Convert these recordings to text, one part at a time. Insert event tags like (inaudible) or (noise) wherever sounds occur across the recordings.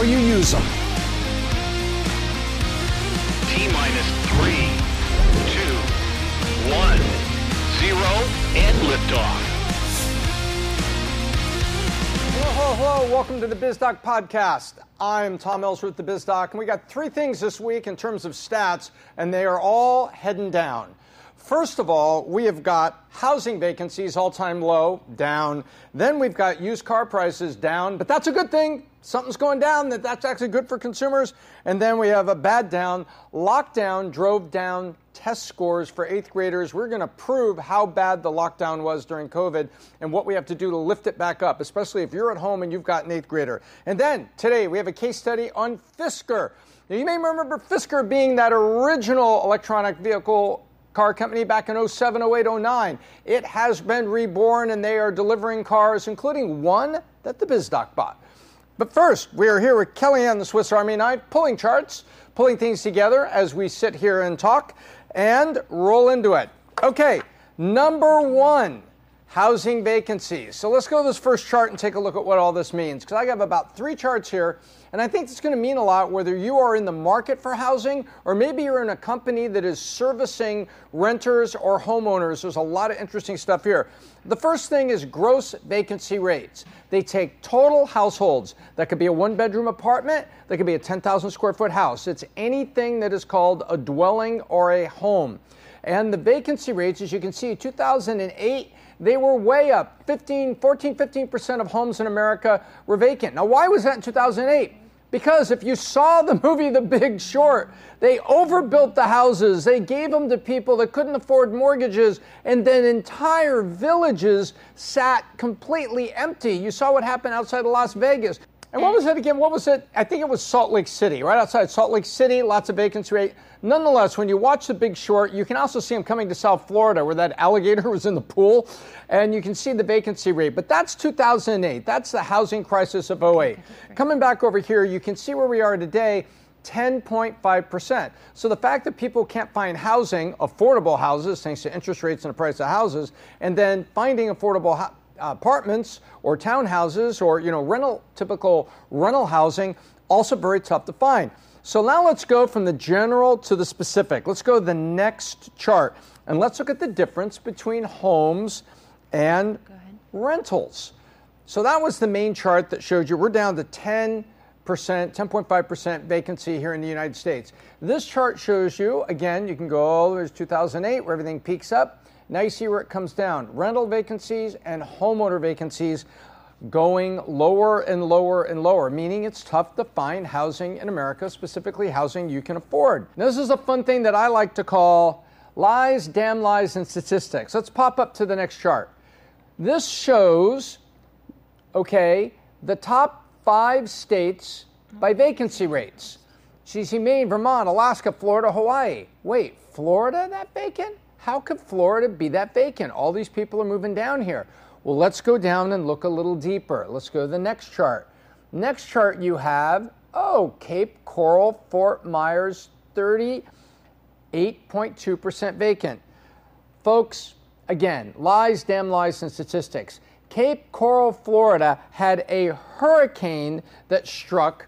how you use them. T minus three, two, one, zero, and liftoff. Hello, hello, hello. Welcome to the BizDoc podcast. I'm Tom Ellsworth, the BizDoc, and we got three things this week in terms of stats, and they are all heading down. First of all, we have got housing vacancies all time low, down. Then we've got used car prices down, but that's a good thing. Something's going down, that that's actually good for consumers. And then we have a bad down. Lockdown drove down test scores for eighth graders. We're going to prove how bad the lockdown was during COVID and what we have to do to lift it back up, especially if you're at home and you've got an eighth grader. And then today we have a case study on Fisker. Now, you may remember Fisker being that original electronic vehicle car company back in 07, 08, 09. It has been reborn and they are delivering cars, including one that the BizDoc bought. But first, we are here with Kellyanne, the Swiss Army knife, pulling charts, pulling things together as we sit here and talk and roll into it. Okay, number one housing vacancies. So let's go to this first chart and take a look at what all this means. Because I have about three charts here, and I think it's going to mean a lot whether you are in the market for housing or maybe you're in a company that is servicing renters or homeowners. There's a lot of interesting stuff here. The first thing is gross vacancy rates. They take total households. That could be a one bedroom apartment, that could be a 10,000 square foot house. It's anything that is called a dwelling or a home. And the vacancy rates, as you can see, 2008 they were way up. 15, 14, 15% of homes in America were vacant. Now, why was that in 2008? Because if you saw the (laughs) movie The Big Short, they overbuilt the houses, they gave them to people that couldn't afford mortgages, and then entire villages sat completely empty. You saw what happened outside of Las Vegas. And what was it again? What was it? I think it was Salt Lake City, right outside Salt Lake City, lots of vacancy rate. Nonetheless, when you watch The Big Short, you can also see him coming to South Florida where that alligator (laughs) was in the pool, and you can see the vacancy rate. But that's 2008. That's the housing crisis of 08. Coming back over here, you can see where we are today. 10.5%. So the fact that people can't find housing, affordable houses, thanks to interest rates and the price of houses, and then finding affordable ho- apartments or townhouses or you know rental typical rental housing also very tough to find. So now let's go from the general to the specific. Let's go to the next chart and let's look at the difference between homes and rentals. So that was the main chart that showed you we're down to 10 percent, 10.5% vacancy here in the United States. This chart shows you, again, you can go all the way to 2008 where everything peaks up. Now you see where it comes down. Rental vacancies and homeowner vacancies going lower and lower and lower, meaning it's tough to find housing in America, specifically housing you can afford. Now, this is a fun thing that I like to call lies, damn lies, and statistics. Let's pop up to the next chart. This shows, okay, the top five states by vacancy rates. So you see Maine, Vermont, Alaska, Florida, Hawaii. Wait, Florida that vacant? How could Florida be that vacant? All these people are moving down here. Well, let's go down and look a little deeper. Let's go to the next chart. Next chart you have, oh, Cape Coral, Fort Myers, 38.2% vacant. Folks, again, lies, damn lies, and statistics. Cape Coral, Florida had a hurricane that struck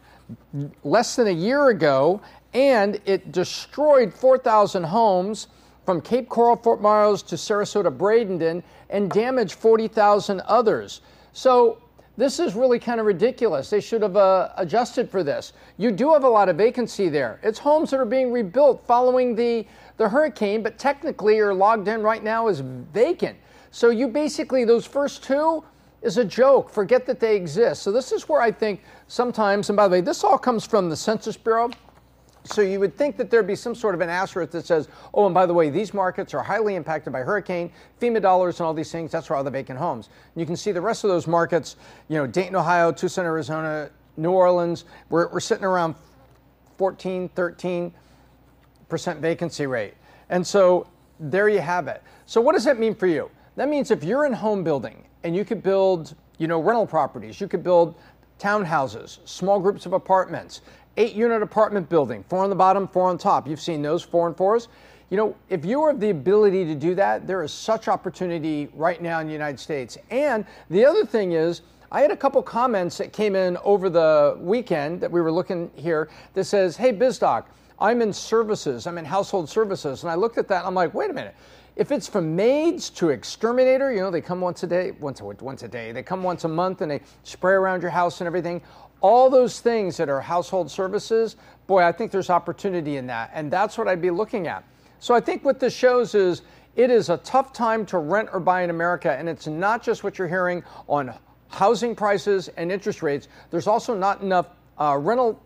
less than a year ago and it destroyed 4,000 homes from Cape Coral, Fort Myers to Sarasota, Bradenton, and damaged 40,000 others. So this is really kind of ridiculous. They should have uh, adjusted for this. You do have a lot of vacancy there. It's homes that are being rebuilt following the, the hurricane, but technically are logged in right now as vacant. So you basically, those first two is a joke. Forget that they exist. So this is where I think sometimes, and by the way, this all comes from the Census Bureau. So you would think that there'd be some sort of an asterisk that says, oh, and by the way, these markets are highly impacted by hurricane, FEMA dollars, and all these things. That's where all the vacant homes. And you can see the rest of those markets, you know, Dayton, Ohio, Tucson, Arizona, New Orleans, we're, we're sitting around 14, 13% vacancy rate. And so there you have it. So what does that mean for you? That means if you're in home building and you could build, you know, rental properties, you could build townhouses, small groups of apartments, eight unit apartment building, four on the bottom, four on top. You've seen those four and fours. You know, if you have the ability to do that, there is such opportunity right now in the United States. And the other thing is, I had a couple comments that came in over the weekend that we were looking here that says, "Hey, BizDoc, I'm in services. I'm in household services." And I looked at that. And I'm like, "Wait a minute." If it's from maids to exterminator, you know, they come once a day, once a, once a day, they come once a month and they spray around your house and everything. All those things that are household services, boy, I think there's opportunity in that. And that's what I'd be looking at. So I think what this shows is it is a tough time to rent or buy in America. And it's not just what you're hearing on housing prices and interest rates. There's also not enough uh, rental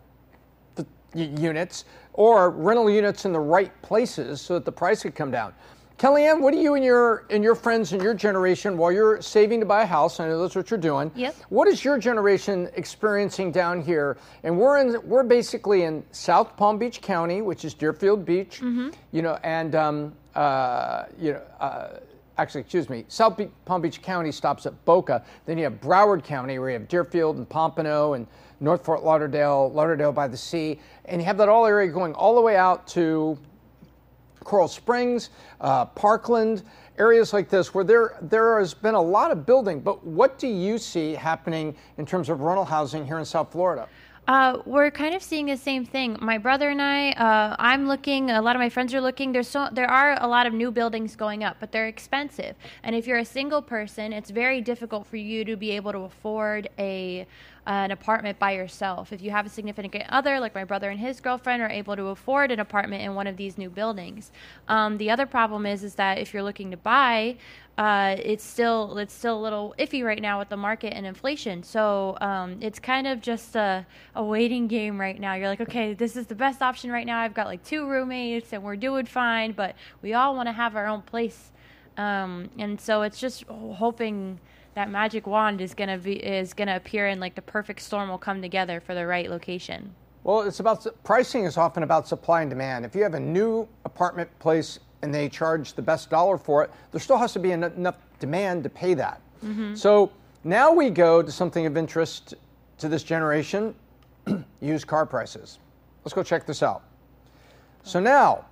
units or rental units in the right places so that the price could come down. Kellyanne, what do you and your and your friends and your generation, while you're saving to buy a house, I know that's what you're doing. Yep. What is your generation experiencing down here? And we're in we're basically in South Palm Beach County, which is Deerfield Beach. Mm-hmm. You know, and um, uh, you know. Uh, actually, excuse me, South Be- Palm Beach County stops at Boca. Then you have Broward County, where you have Deerfield and Pompano and North Fort Lauderdale, Lauderdale by the Sea, and you have that all area going all the way out to Coral Springs, uh, Parkland, areas like this where there there has been a lot of building. But what do you see happening in terms of rental housing here in South Florida? Uh, we're kind of seeing the same thing. My brother and I, uh, I'm looking. A lot of my friends are looking. There's so there are a lot of new buildings going up, but they're expensive. And if you're a single person, it's very difficult for you to be able to afford a an apartment by yourself. If you have a significant other, like my brother and his girlfriend, are able to afford an apartment in one of these new buildings. Um, the other problem is is that if you're looking to buy, uh, it's still it's still a little iffy right now with the market and inflation. So um, it's kind of just a, a waiting game right now. You're like, okay, this is the best option right now. I've got like two roommates and we're doing fine, but we all want to have our own place. Um, and so it's just hoping that magic wand is gonna be is gonna appear and like the perfect storm will come together for the right location. Well, it's about pricing is often about supply and demand. If you have a new apartment place and they charge the best dollar for it, there still has to be enough demand to pay that. Mm-hmm. So now we go to something of interest to this generation (clears throat) used car prices. Let's go check this out. So now,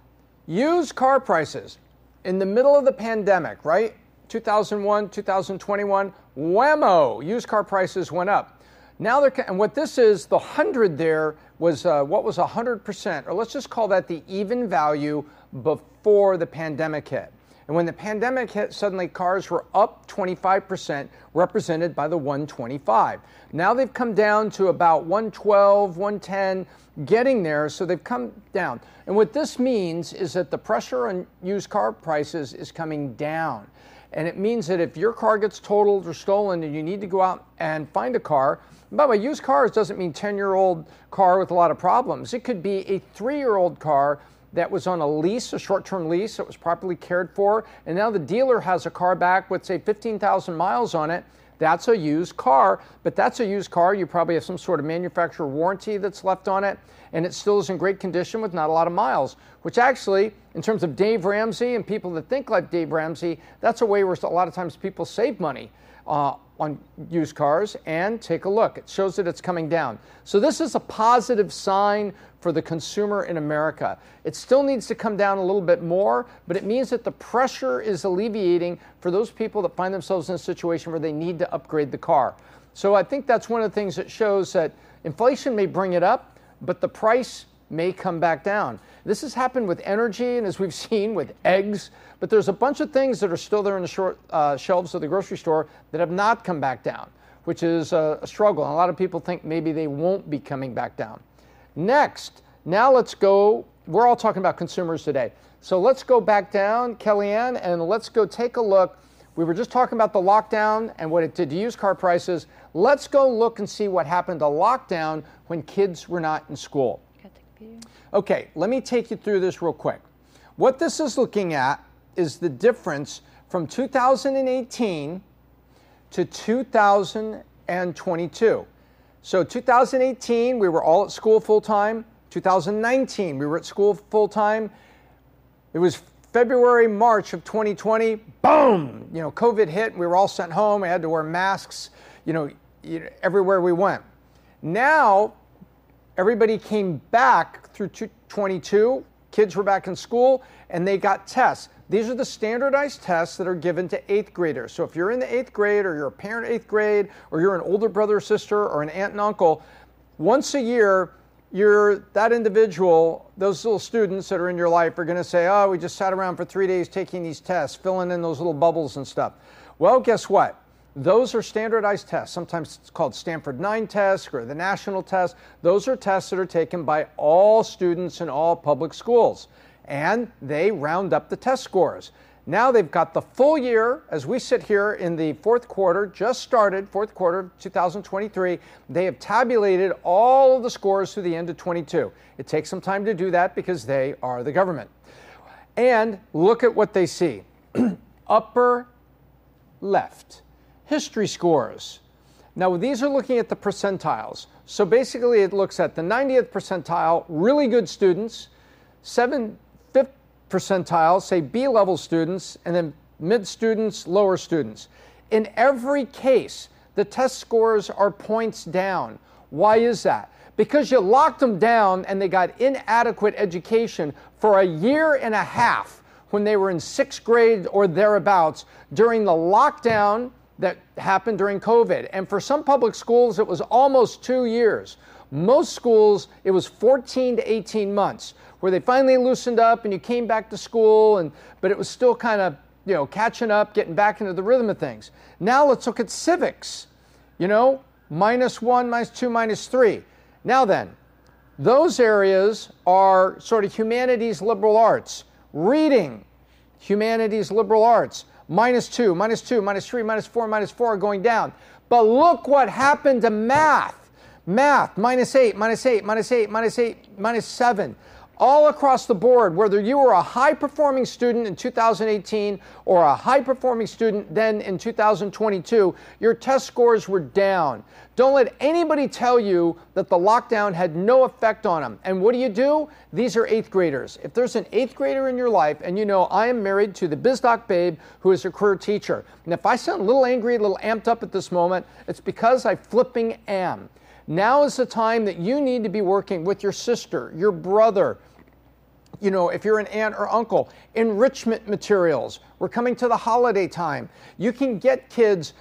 used car prices in the middle of the pandemic, right? 2001, 2021, whammo, used car prices went up. Now they're, and what this is, the 100 there was uh, what was 100%, or let's just call that the even value before the pandemic hit. And when the pandemic hit, suddenly cars were up 25%, represented by the 125. Now they've come down to about 112, 110, getting there, so they've come down. And what this means is that the pressure on used car prices is coming down. And it means that if your car gets totaled or stolen and you need to go out and find a car, by the way, used cars doesn't mean 10 year old car with a lot of problems. It could be a three year old car that was on a lease, a short term lease that was properly cared for, and now the dealer has a car back with, say, 15,000 miles on it. That's a used car, but that's a used car. You probably have some sort of manufacturer warranty that's left on it, and it still is in great condition with not a lot of miles, which actually, in terms of Dave Ramsey and people that think like Dave Ramsey, that's a way where a lot of times people save money. Uh, on used cars and take a look. It shows that it's coming down. So, this is a positive sign for the consumer in America. It still needs to come down a little bit more, but it means that the pressure is alleviating for those people that find themselves in a situation where they need to upgrade the car. So, I think that's one of the things that shows that inflation may bring it up, but the price may come back down. This has happened with energy and as we've (laughs) seen with eggs, but there's a bunch of things that are still there in the short, uh, shelves of the grocery store that have not come back down, which is a, a struggle. And a lot of people think maybe they won't be coming back down. Next, now let's go. We're all talking about consumers today. So let's go back down, Kellyanne, and let's go take a look. We were just talking about the lockdown and what it did to used car prices. Let's go look and see what happened to lockdown when kids were not in school. Okay, let me take you through this real quick. What this is looking at is the difference from 2018 to 2022. So 2018, we were all at school full time. 2019, we were at school full time. It was February, March of 2020. Boom! You know, COVID hit. And we were all sent home. We had to wear masks. You know, everywhere we went. Now, everybody came back through 22. Kids were back in school, and they got tests. These are the standardized tests that are given to eighth graders. So if you're in the eighth grade, or you're a parent eighth grade, or you're an older brother or sister, or an aunt and uncle, once a year, you're that individual, those little students that are in your life are going to say, Oh, we just sat around for three days taking these tests, filling in those little bubbles and stuff. Well, guess what? Those are standardized tests. Sometimes it's called Stanford 9 test or the national test. Those are tests that are taken by all students in all public schools. And they round up the test scores. Now they've got the full year as we sit here in the fourth quarter, just started, fourth quarter of 2023. They have tabulated all of the scores through the end of 22. It takes some time to do that because they are the government. And look at what they see. (clears throat) Upper left history scores. Now, these are looking at the percentiles. So basically, it looks at the 90th percentile, really good students, 75th percentile, say B level students, and then mid students, lower students. In every case, the test scores are points down. Why is that? Because you locked them down and they got inadequate education for a year and a half when they were in sixth grade or thereabouts during the lockdown that happened during COVID. And for some public schools, it was almost two years. Most schools, it was 14 to 18 months where they finally loosened up and you came back to school, and, but it was still kind of you know, catching up, getting back into the rhythm of things. Now let's look at civics. You know, minus one, minus two, minus three. Now then, those areas are sort of humanities, liberal arts, reading, humanities, liberal arts minus 2, minus 2, minus 3, minus 4, minus 4 going down. But look what happened to math. Math, minus 8, minus 8, minus 8, minus 8, minus 7 all across the board, whether you were a high performing student in 2018 or a high performing student then in 2022, your test scores were down. Don't let anybody tell you that the lockdown had no effect on them. And what do you do? These are eighth graders. If there's an eighth grader in your life, and you know I am married to the BizDoc babe who is a career teacher, and if I sound a little angry, a little amped up at this moment, it's because I flipping am. Now is the time that you need to be working with your sister, your brother, you know, if you're an aunt or uncle, enrichment materials. We're coming to the holiday time. You can get kids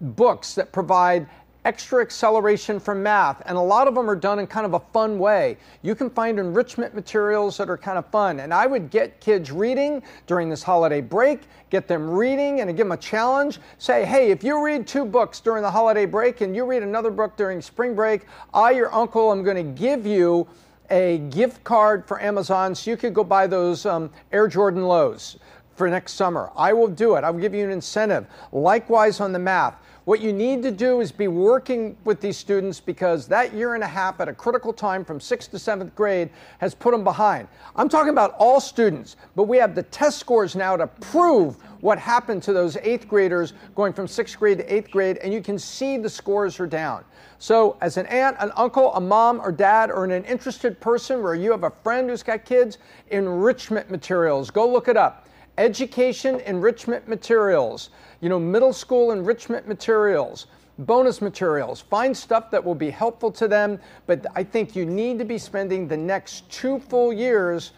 books that provide extra acceleration from math, and a lot of them are done in kind of a fun way. You can find enrichment materials that are kind of fun, and I would get kids reading during this holiday break, get them reading, and give them a challenge. Say, hey, if you read two books during the holiday break and you read another book during spring break, I, your uncle, am going to give you a gift card for Amazon so you could go buy those um, Air Jordan lows for next summer. I will do it. I'll give you an incentive. Likewise on the math. What you need to do is be working with these students because that year and a half at a critical time from sixth to seventh grade has put them behind. I'm talking about all students, but we have the test scores now to prove what happened to those eighth graders going from sixth grade to eighth grade, and you can see the scores are down. So, as an aunt, an uncle, a mom, or dad, or an interested person where you have a friend who's got kids, enrichment materials, go look it up education enrichment materials, you know, middle school enrichment materials, bonus materials. Find stuff that will be helpful to them, but I think you need to be spending the next two full years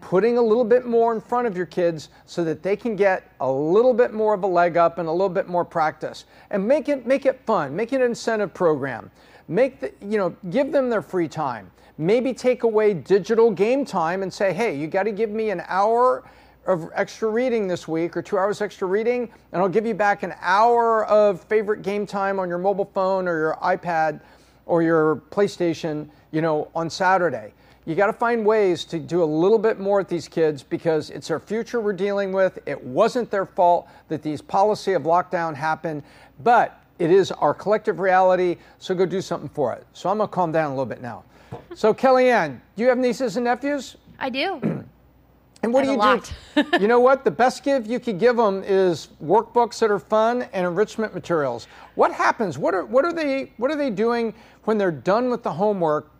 putting a little bit more in front of your kids so that they can get a little bit more of a leg up and a little bit more practice. And make it make it fun, make it an incentive program. Make the, you know, give them their free time. Maybe take away digital game time and say, "Hey, you got to give me an hour of extra reading this week or two hours extra reading, and I'll give you back an hour of favorite game time on your mobile phone or your iPad or your PlayStation, you know, on Saturday. You got to find ways to do a little bit more with these kids because it's their future we're dealing with. It wasn't their fault that these policy of lockdown happened, but it is our collective reality, so go do something for it. So I'm going to calm down a little bit now. So, Kellyanne, do you have nieces and nephews? I do. (clears throat) And what do you do? you know what? The best gift you could give them is workbooks that are fun and enrichment materials. What happens? What are what are they what are they doing when they're done with the homework?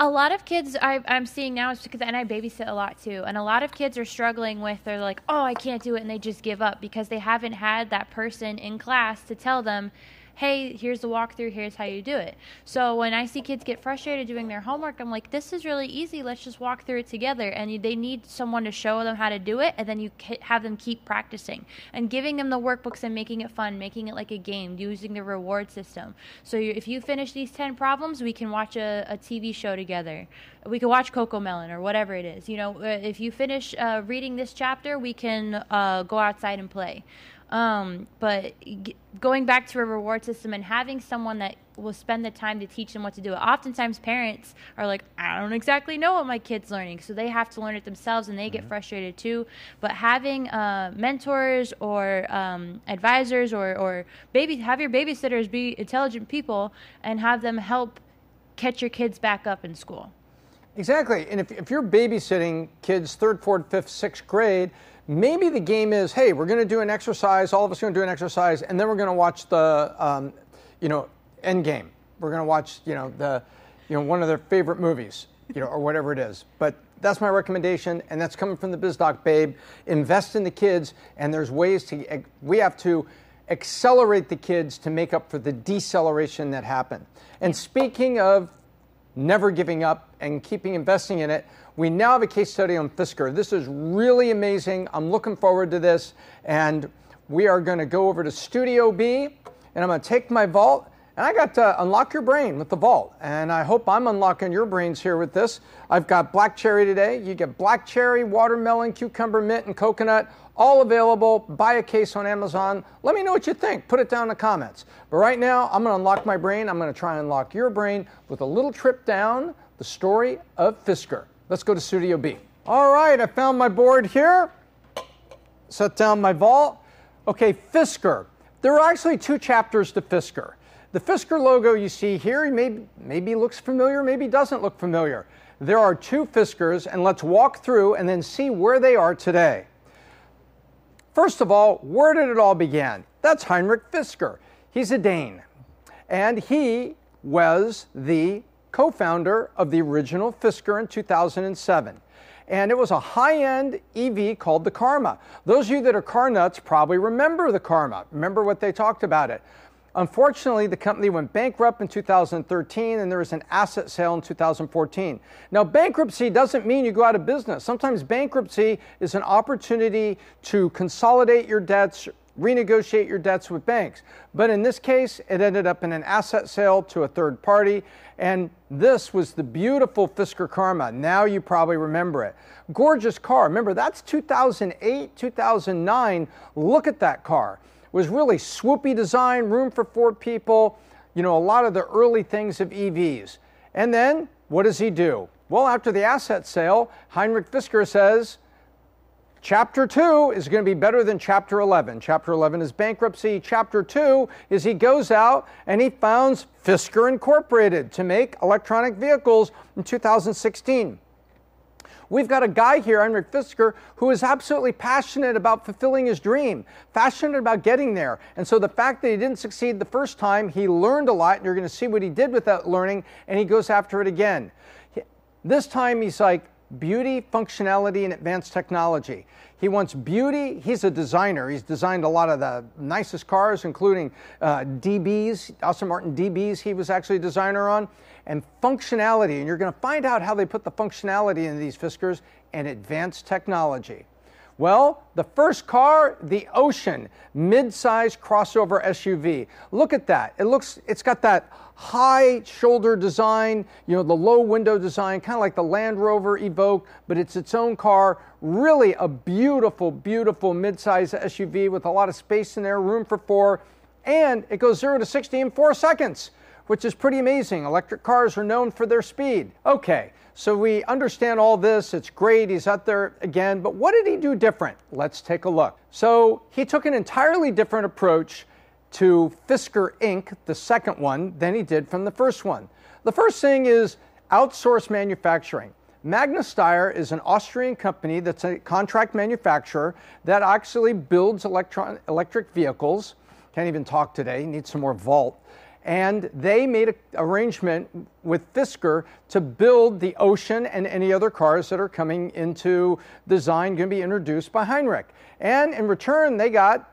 A lot of kids I, am seeing now is because and I babysit a lot too, and a lot of kids are struggling with they're like, oh, I can't do it, and they just give up because they haven't had that person in class to tell them hey, here's the walkthrough, here's how you do it. So when I see kids get frustrated doing their homework, I'm like, this is really easy. Let's just walk through it together. And they need someone to show them how to do it, and then you have them keep practicing and giving them the workbooks and making it fun, making it like a game, using the reward system. So if you finish these 10 problems, we can watch a, a TV show together. We can watch Cocomelon or whatever it is. You know, uh, if you finish uh, reading this chapter, we can uh, go outside and play. Um, but g- going back to a reward system and having someone that will spend the time to teach them what to do. Oftentimes, parents are like, I don't exactly know what my kid's learning, so they have to learn it themselves, and they get mm-hmm. frustrated too. But having uh, mentors or um, advisors or or baby have your babysitters be intelligent people and have them help catch your kids back up in school. Exactly, and if if you're babysitting kids third, fourth, fifth, sixth grade Maybe the game is, hey, we're going to do an exercise. All of us are going to do an exercise, and then we're going to watch the, um, you know, end game. We're going to watch, you know, the, you know, one of their favorite movies, you know, or whatever it is. But that's my recommendation, and that's coming from the BizDoc Babe. Invest in the kids, and there's ways to. We have to accelerate the kids to make up for the deceleration that happened. And speaking of never giving up and keeping investing in it, we now have a case study on Fisker. This is really amazing. I'm looking forward to this. And we are going to go over to Studio B, and I'm going to take my vault. And I got to unlock your brain with the vault. And I hope I'm unlocking your brains here with this. I've got black cherry today. You get black cherry, watermelon, cucumber, mint, and coconut, all available. Buy a case on Amazon. Let me know what you think. Put it down in the comments. But right now, I'm going to unlock my brain. I'm going to try and unlock your brain with a little trip down the story of Fisker. Let's go to Studio B. All right, I found my board here. Set down my vault. Okay, Fisker. There are actually two chapters to Fisker. The Fisker logo you see here maybe, maybe looks familiar, maybe doesn't look familiar. There are two Fiskers, and let's walk through and then see where they are today. First of all, where did it all begin? That's Heinrich Fisker. He's a Dane, and he was the co founder of the original Fisker in 2007. And it was a high end EV called the Karma. Those of you that are car nuts probably remember the Karma, remember what they talked about it. Unfortunately, the company went bankrupt in 2013 and there was an asset sale in 2014. Now, bankruptcy doesn't mean you go out of business. Sometimes bankruptcy is an opportunity to consolidate your debts, renegotiate your debts with banks. But in this case, it ended up in an asset sale to a third party. And this was the beautiful Fisker Karma. Now you probably remember it. Gorgeous car. Remember, that's 2008, 2009. Look at that car. It was really swoopy design, room for four people, you know, a lot of the early things of EVs. And then what does he do? Well, after the asset sale, Heinrich Fisker says, Chapter 2 is going to be better than Chapter 11. Chapter 11 is bankruptcy. Chapter 2 is he goes out and he founds Fisker Incorporated to make electronic vehicles in 2016. We've got a guy here, Heinrich Fisker, who is absolutely passionate about fulfilling his dream, passionate about getting there. And so the fact that he didn't succeed the first time, he learned a lot, and you're going to see what he did with that learning, and he goes after it again. This time he's like, beauty, functionality, and advanced technology. He wants beauty. He's a designer. He's designed a lot of the nicest cars, including uh, DBs, Aston Martin DBs, he was actually a designer on, and functionality. And you're going to find out how they put the functionality in these Fiskers and advanced technology. Well, the first car, the Ocean, mid-size crossover SUV. Look at that. It looks it's got that high shoulder design, you know, the low window design, kind of like the Land Rover Evoque, but it's its own car. Really a beautiful, beautiful mid-size SUV with a lot of space in there, room for four, and it goes 0 to 60 in 4 seconds, which is pretty amazing. Electric cars are known for their speed. Okay. So we understand all this. It's great. He's out there again. But what did he do different? Let's take a look. So he took an entirely different approach to Fisker Inc., the second one, than he did from the first one. The first thing is outsource manufacturing. Magna Steyr is an Austrian company that's a contract manufacturer that actually builds electron- electric vehicles. Can't even talk today, need some more vault and they made an arrangement with Fisker to build the Ocean and any other cars that are coming into design, going to be introduced by Heinrich. And in return, they got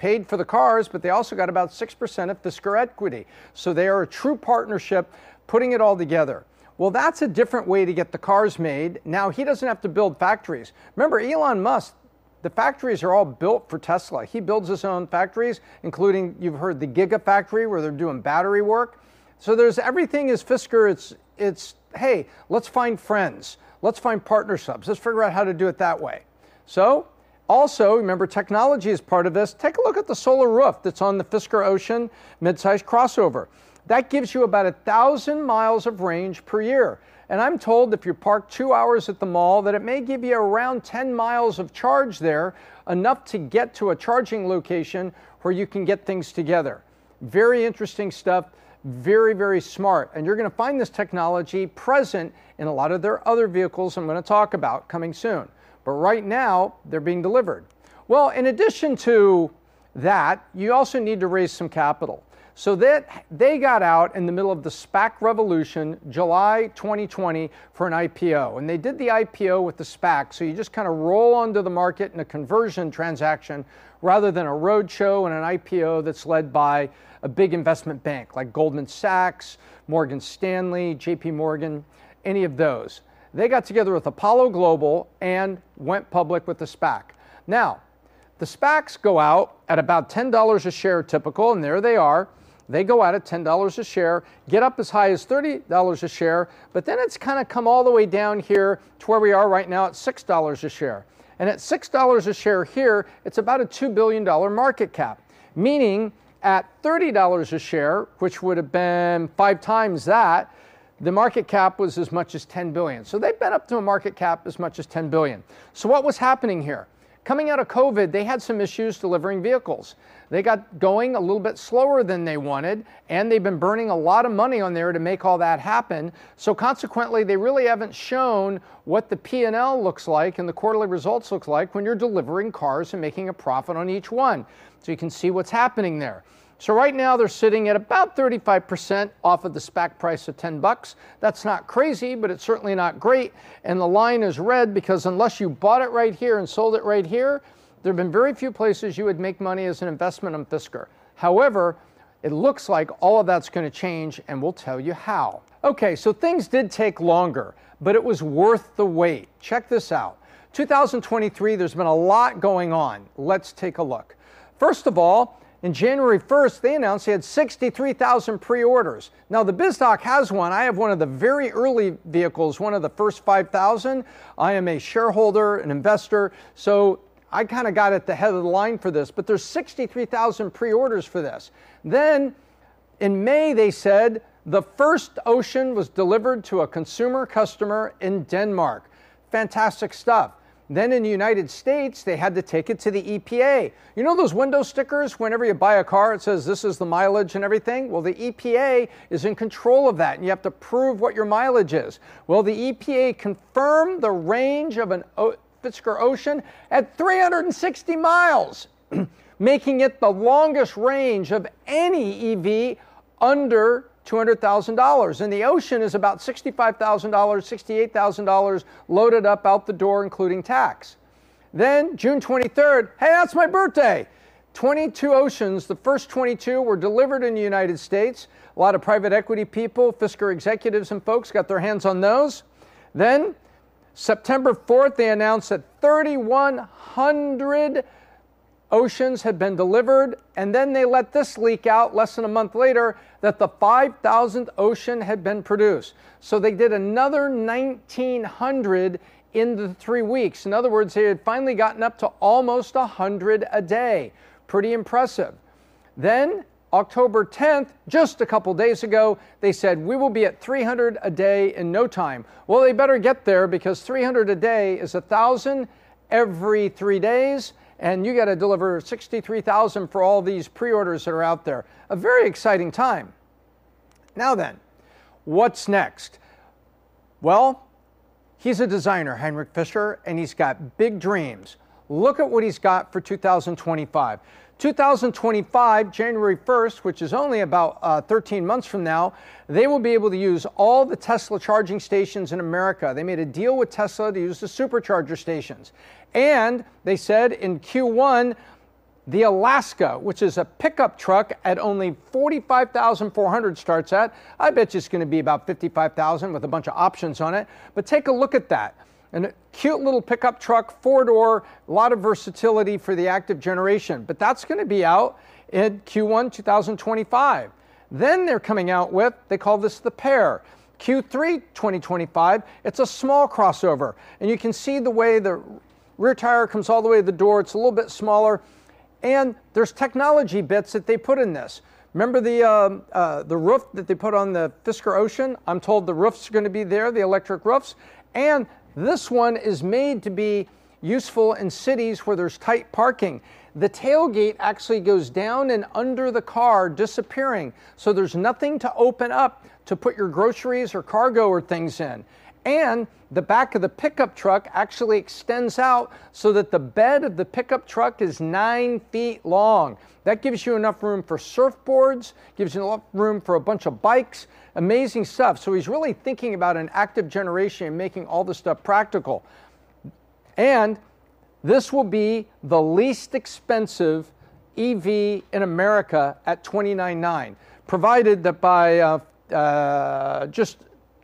paid for the cars, but they also got about 6% of Fisker equity. So they are a true partnership putting it all together. Well, that's a different way to get the cars made. Now, he doesn't have to build factories. Remember, Elon Musk, the factories are all built for Tesla. He builds his own factories, including, you've heard the Gigafactory, where they're doing battery work. So there's everything is Fisker. It's, it's hey, let's find friends. Let's find partnerships. Let's figure out how to do it that way. So, also, remember, technology is part of this. Take a look at the solar roof that's on the Fisker Ocean midsize crossover. That gives you about a thousand miles of range per year. And I'm told if you park two hours at the mall, that it may give you around 10 miles of charge there, enough to get to a charging location where you can get things together. Very interesting stuff, very, very smart. And you're going to find this technology present in a lot of their other vehicles I'm going to talk about coming soon. But right now, they're being delivered. Well, in addition to that, you also need to raise some capital. So that they got out in the middle of the SPAC revolution, July 2020, for an IPO. And they did the IPO with the SPAC. So you just kind of roll onto the market in a conversion transaction rather than a roadshow and an IPO that's led by a big investment bank like Goldman Sachs, Morgan Stanley, JP Morgan, any of those. They got together with Apollo Global and went public with the SPAC. Now, the SPACs go out at about $10 a share typical, and there they are. They go out at $10 a share, get up as high as $30 a share, but then it's kind of come all the way down here to where we are right now at $6 a share. And at $6 a share here, it's about a $2 billion market cap, meaning at $30 a share, which would have been five times that, the market cap was as much as 10 billion. So they've been up to a market cap as much as 10 billion. So what was happening here? Coming out of COVID, they had some issues delivering vehicles. They got going a little bit slower than they wanted, and they've been burning a lot of money on there to make all that happen. So consequently, they really haven't shown what the P&L looks like and the quarterly results look like when you're delivering cars and making a profit on each one. So you can see what's happening there. So right now they're sitting at about 35% off of the SPAC price of 10 bucks. That's not crazy, but it's certainly not great. And the line is red because unless you bought it right here and sold it right here, there have been very few places you would make money as an investment in Fisker. However, it looks like all of that's going to change, and we'll tell you how. Okay, so things did take longer, but it was worth the wait. Check this out. 2023, there's been a lot going on. Let's take a look. First of all, in January 1st, they announced they had 63,000 pre orders. Now, the BizDoc has one. I have one of the very early vehicles, one of the first 5,000. I am a shareholder, an investor. So I kind of got at the head of the line for this, but there's 63,000 pre-orders for this. Then in May they said the first Ocean was delivered to a consumer customer in Denmark. Fantastic stuff. Then in the United States, they had to take it to the EPA. You know those window stickers? Whenever you buy a car, it says this is the mileage and everything? Well, the EPA is in control of that, and you have to prove what your mileage is. Well, the EPA confirmed the range of an Fisker Ocean at 360 miles, (clears throat) making it the longest range of any EV under $200,000. And the Ocean is about $65,000, $68,000 loaded up out the door, including tax. Then, June 23rd, hey, that's my birthday. 22 Oceans, the first 22 were delivered in the United States. A lot of private equity people, Fisker executives, and folks got their hands on those. Then, September 4th, they announced that 3,100 oceans had been delivered, and then they let this leak out less than a month later that the 5,000th ocean had been produced. So they did another 1,900 in the three weeks. In other words, they had finally gotten up to almost 100 a day. Pretty impressive. Then October 10th, just a couple days ago, they said we will be at 300 a day in no time. Well, they better get there because 300 a day is a thousand every three days, and you got to deliver 63,000 for all these pre-orders that are out there. A very exciting time. Now then, what's next? Well, he's a designer, Henrik Fisker, and he's got big dreams. Look at what he's got for 2025. 2025, January 1st, which is only about uh, 13 months from now, they will be able to use all the Tesla charging stations in America. They made a deal with Tesla to use the supercharger stations. And they said in Q1, The Alaska, which is a pickup truck at only 45,400 starts at. I bet you it's going to be about 55,000 with a bunch of options on it. But take a look at that. A cute little pickup truck, four door, a lot of versatility for the active generation. But that's going to be out in Q1 2025. Then they're coming out with, they call this the PEAR. Q3 2025, it's a small crossover. And you can see the way the rear tire comes all the way to the door. It's a little bit smaller. And there's technology bits that they put in this. Remember the, uh, uh, the roof that they put on the Fisker Ocean? I'm told the roof's are going to be there, the electric roofs. And this one is made to be useful in cities where there's tight parking. The tailgate actually goes down and under the car, disappearing. So there's nothing to open up to put your groceries or cargo or things in. And the back of the pickup truck actually extends out so that the bed of the pickup truck is nine feet long. That gives you enough room for surfboards, gives you enough room for a bunch of bikes, amazing stuff. So he's really thinking about an active generation and making all this stuff practical. And this will be the least expensive EV in America at $29.9, provided that by uh, uh, just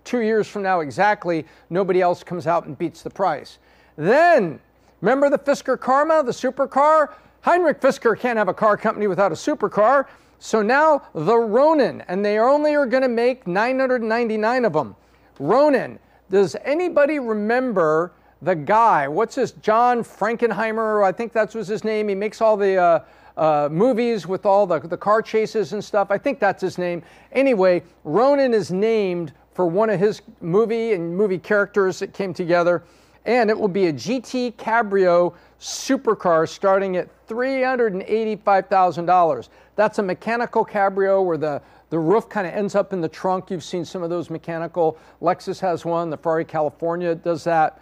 two years from now exactly, nobody else comes out and beats the price. Then, remember the Fisker Karma, the supercar? Heinrich Fisker can't have a car company without a supercar. So now the Ronin, and they only are going to make 999 of them. Ronin. Does anybody remember the guy? What's this? John Frankenheimer, I think that was his name. He makes all the uh, uh, movies with all the, the car chases and stuff. I think that's his name. Anyway, Ronin is named for one of his movie and movie characters that came together. And it will be a GT Cabrio supercar starting at $385,000. That's a mechanical cabrio where the, the roof kind of ends up in the trunk. You've seen some of those mechanical. Lexus has one, the Ferrari California does that.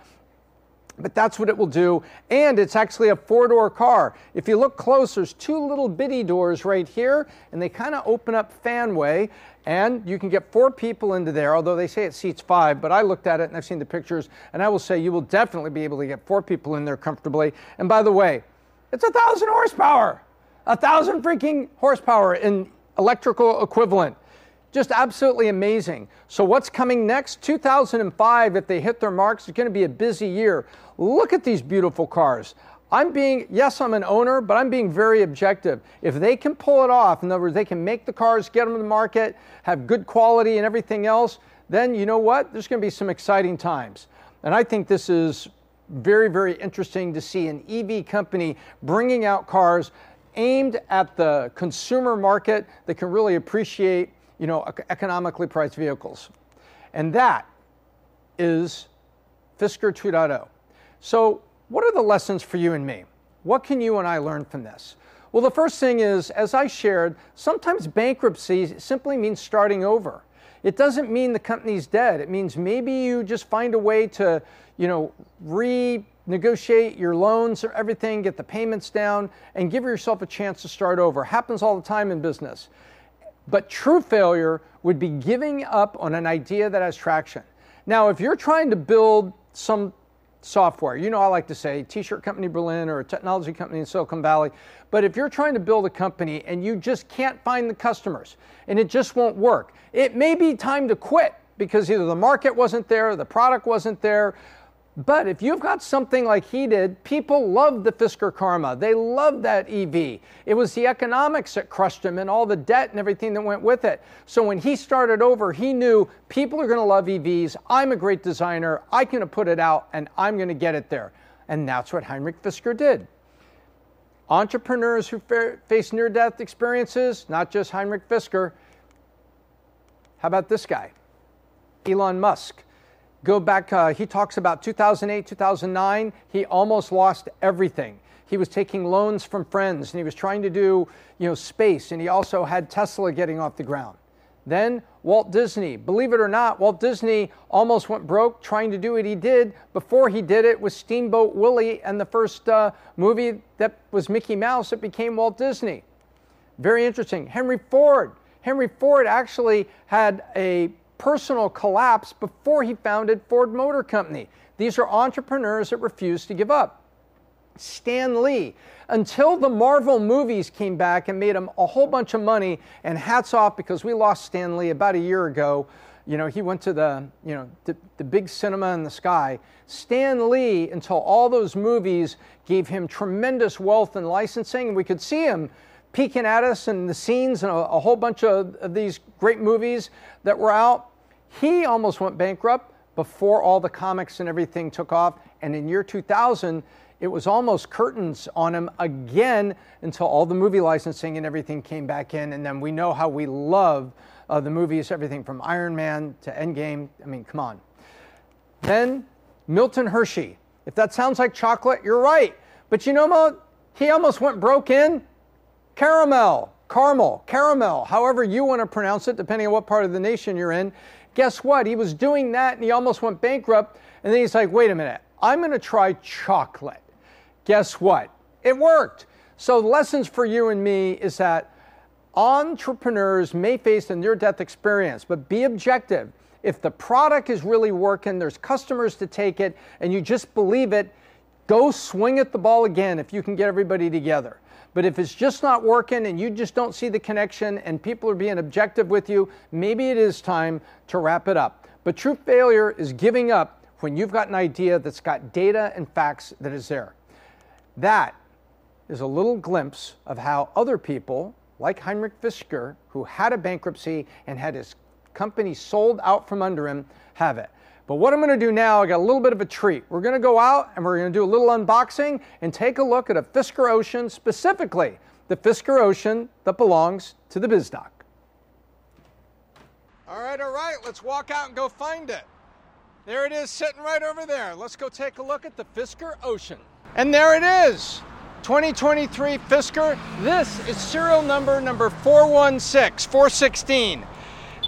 But that's what it will do. And it's actually a four door car. If you look close, there's two little bitty doors right here, and they kind of open up fanway. And you can get four people into there, although they say it seats five. But I looked at it and I've seen the pictures, and I will say you will definitely be able to get four people in there comfortably. And by the way, it's a thousand horsepower, a thousand freaking horsepower in electrical equivalent. Just absolutely amazing. So, what's coming next? 2005, if they hit their marks, it's going to be a busy year. Look at these beautiful cars. I'm being, yes, I'm an owner, but I'm being very objective. If they can pull it off, in other words, they can make the cars, get them to the market, have good quality and everything else, then you know what? There's going to be some exciting times. And I think this is very, very interesting to see an EV company bringing out cars aimed at the consumer market that can really appreciate, you know, economically priced vehicles. And that is Fisker 2.0. So, what are the lessons for you and me? What can you and I learn from this? Well, the first thing is, as I shared, sometimes bankruptcy simply means starting over. It doesn't mean the company's dead. It means maybe you just find a way to, you know, renegotiate your loans or everything, get the payments down, and give yourself a chance to start over. Happens all the time in business. But true failure would be giving up on an idea that has traction. Now, if you're trying to build some software, you know, I like to say t-shirt company Berlin or a technology company in Silicon Valley, but if you're trying to build a company and you just can't find the customers and it just won't work, it may be time to quit because either the market wasn't there, the product wasn't there. But if you've got something like he did, people love the Fisker Karma. They love that EV. It was the economics that crushed him and all the debt and everything that went with it. So when he started over, he knew people are going to love EVs. I'm a great designer. I can put it out and I'm going to get it there. And that's what Heinrich Fisker did. Entrepreneurs who face near death experiences, not just Heinrich Fisker. How about this guy? Elon Musk. Go back, uh, he talks about 2008, 2009. He almost lost everything. He was taking loans from friends and he was trying to do, you know, space and he also had Tesla getting off the ground. Then Walt Disney. Believe it or not, Walt Disney almost went broke trying to do what he did. Before he did it was Steamboat Willie and the first uh, movie that was Mickey Mouse that became Walt Disney. Very interesting. Henry Ford. Henry Ford actually had a personal collapse before he founded Ford Motor Company. These are entrepreneurs that refuse to give up. Stan Lee until the Marvel movies came back and made him a whole bunch of money. And hats off because we lost Stan Lee about a year ago. You know, he went to the, you know, the, the big cinema in the sky. Stan Lee, until all those movies gave him tremendous wealth and licensing, and we could see him peeking at us and the scenes and a, a whole bunch of, of these great movies that were out. He almost went bankrupt before all the comics and everything took off. And in year 2000, it was almost curtains on him again until all the movie licensing and everything came back in. And then we know how we love uh, the movies, everything from Iron Man to Endgame. I mean, come on. Then Milton Hershey. If that sounds like chocolate, you're right. But you know what? He almost went broke in caramel, caramel, caramel, however you want to pronounce it, depending on what part of the nation you're in. Guess what? He was doing that and he almost went bankrupt. And then he's like, wait a minute, I'm going to try chocolate. Guess what? It worked. So, the lessons for you and me is that entrepreneurs may face a near death experience, but be objective. If the product is really working, there's customers to take it, and you just believe it, go swing at the ball again if you can get everybody together. But if it's just not working and you just don't see the connection and people are being objective with you, maybe it is time to wrap it up. But true failure is giving up when you've got an idea that's got data and facts that is there. That is a little glimpse of how other people, like Heinrich Fisker, who had a bankruptcy and had his company sold out from under him, have it. But what I'm going to do now, I got a little bit of a treat. We're going to go out and we're going to do a little unboxing and take a look at a Fisker Ocean, specifically the Fisker Ocean that belongs to the BizDoc. All right, all right, let's walk out and go find it. There it is, sitting right over there. Let's go take a look at the Fisker Ocean. And there it is, 2023 Fisker. This is serial number number 416, 416.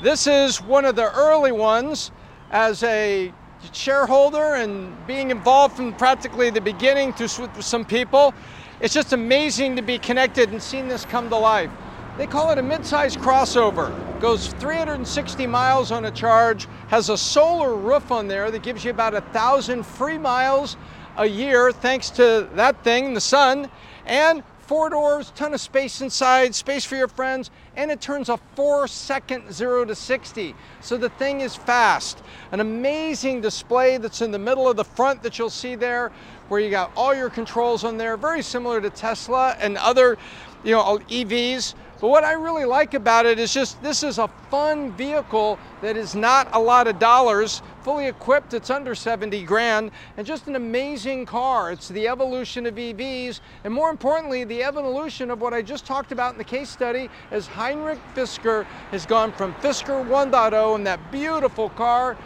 This is one of the early ones as a shareholder and being involved from practically the beginning to some people, it's just amazing to be connected and seeing this come to life. They call it a mid-size crossover. Goes 360 miles on a charge, has a solar roof on there that gives you about a thousand free miles a year thanks to that thing, the sun, and Four doors, ton of space inside, space for your friends, and it turns a four second zero to 60. So the thing is fast. An amazing display that's in the middle of the front that you'll see there, where you got all your controls on there, very similar to Tesla and other you know, EVs. But what I really like about it is just this is a fun vehicle that is not a lot of dollars. Fully equipped, it's under 70 grand, and just an amazing car. It's the evolution of EVs, and more importantly, the evolution of what I just talked about in the case study as Heinrich Fisker has gone from Fisker 1.0 and that beautiful car.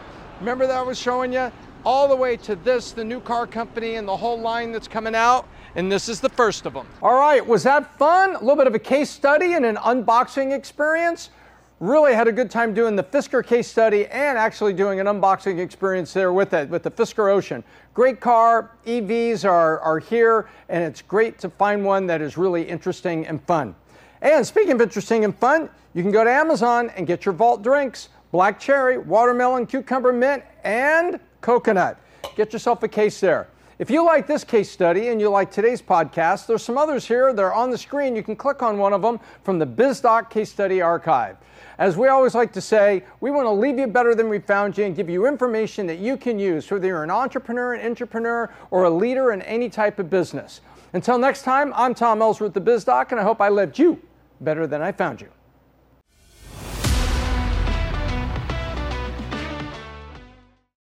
Remember that I was showing you? All the way to this, the new car company and the whole line that's coming out and this is the first of them. All right, was that fun? A little bit of a case study and an unboxing experience. Really had a good time doing the Fisker case study and actually doing an unboxing experience there with it, with the Fisker Ocean. Great car, EVs are, are here, and it's great to find one that is really interesting and fun. And speaking of interesting and fun, you can go to Amazon and get your Vault drinks black cherry, watermelon, cucumber mint, and coconut. Get yourself a case there. If you like this case study and you like today's podcast, there's some others here. They're on the screen. You can click on one of them from the BizDoc Case Study Archive. As we always like to say, we want to leave you better than we found you and give you information that you can use, whether you're an entrepreneur, an entrepreneur, or a leader in any type of business. Until next time, I'm Tom Ellsworth, the BizDoc, and I hope I left you better than I found you.